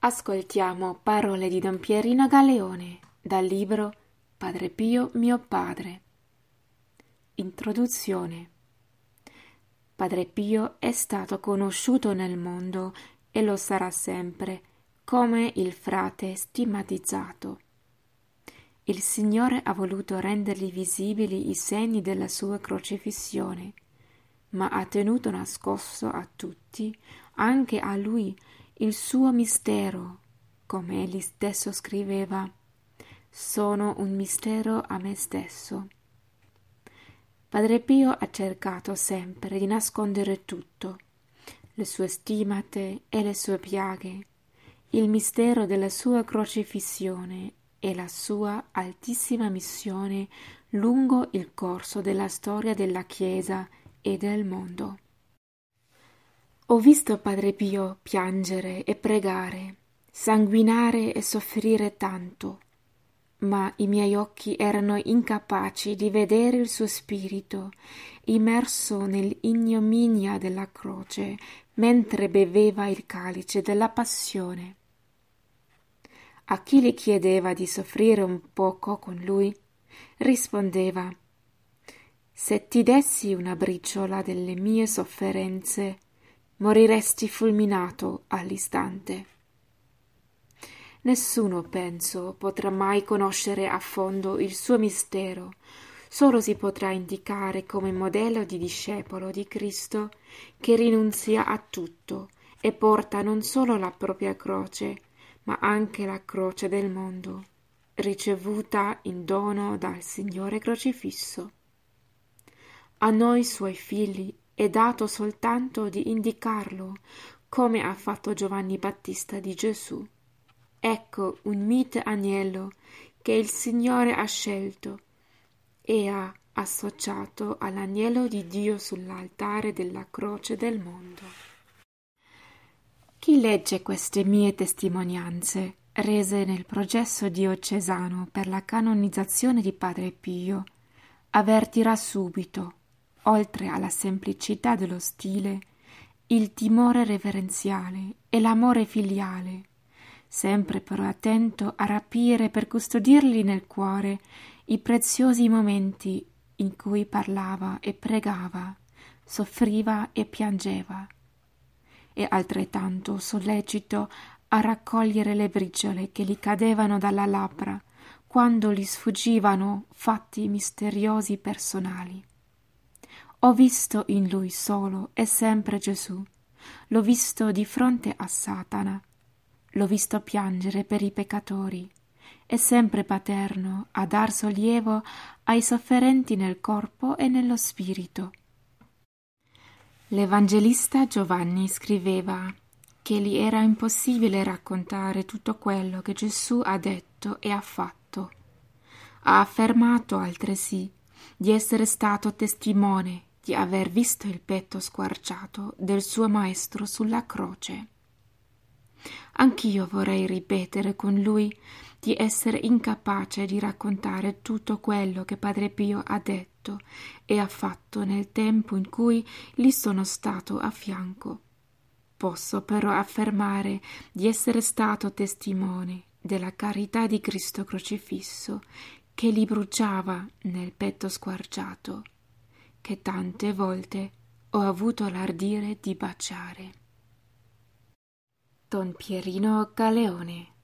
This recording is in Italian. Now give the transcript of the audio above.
Ascoltiamo parole di Don Pierino Galeone dal libro Padre Pio mio padre. Introduzione. Padre Pio è stato conosciuto nel mondo e lo sarà sempre come il frate stigmatizzato. Il Signore ha voluto rendergli visibili i segni della sua crocifissione, ma ha tenuto nascosto a tutti, anche a lui, il suo mistero, come egli stesso scriveva, sono un mistero a me stesso. Padre Pio ha cercato sempre di nascondere tutto, le sue stimate e le sue piaghe, il mistero della sua crocifissione e la sua altissima missione lungo il corso della storia della Chiesa e del mondo. Ho visto Padre Pio piangere e pregare, sanguinare e soffrire tanto, ma i miei occhi erano incapaci di vedere il suo spirito immerso nell'ignominia della croce mentre beveva il calice della passione. A chi gli chiedeva di soffrire un poco con lui, rispondeva Se ti dessi una briciola delle mie sofferenze, moriresti fulminato all'istante. Nessuno, penso, potrà mai conoscere a fondo il suo mistero, solo si potrà indicare come modello di discepolo di Cristo che rinunzia a tutto e porta non solo la propria croce, ma anche la croce del mondo, ricevuta in dono dal Signore crocifisso. A noi suoi figli è dato soltanto di indicarlo, come ha fatto Giovanni Battista di Gesù. Ecco un mite agnello che il Signore ha scelto e ha associato all'agnello di Dio sull'altare della croce del mondo. Chi legge queste mie testimonianze, rese nel processo diocesano per la canonizzazione di Padre Pio, avvertirà subito oltre alla semplicità dello stile, il timore reverenziale e l'amore filiale, sempre però attento a rapire per custodirli nel cuore i preziosi momenti in cui parlava e pregava, soffriva e piangeva, e altrettanto sollecito a raccogliere le briciole che gli cadevano dalla labbra quando gli sfuggivano fatti misteriosi personali. Ho visto in lui solo e sempre Gesù. L'ho visto di fronte a Satana. L'ho visto piangere per i peccatori. È sempre paterno a dar sollievo ai sofferenti nel corpo e nello spirito. L'Evangelista Giovanni scriveva che gli era impossibile raccontare tutto quello che Gesù ha detto e ha fatto. Ha affermato altresì di essere stato testimone di aver visto il petto squarciato del suo maestro sulla croce. Anch'io vorrei ripetere con lui di essere incapace di raccontare tutto quello che Padre Pio ha detto e ha fatto nel tempo in cui gli sono stato a fianco. Posso però affermare di essere stato testimone della carità di Cristo crocifisso che gli bruciava nel petto squarciato che tante volte ho avuto l'ardire di baciare. Don Pierino Galeone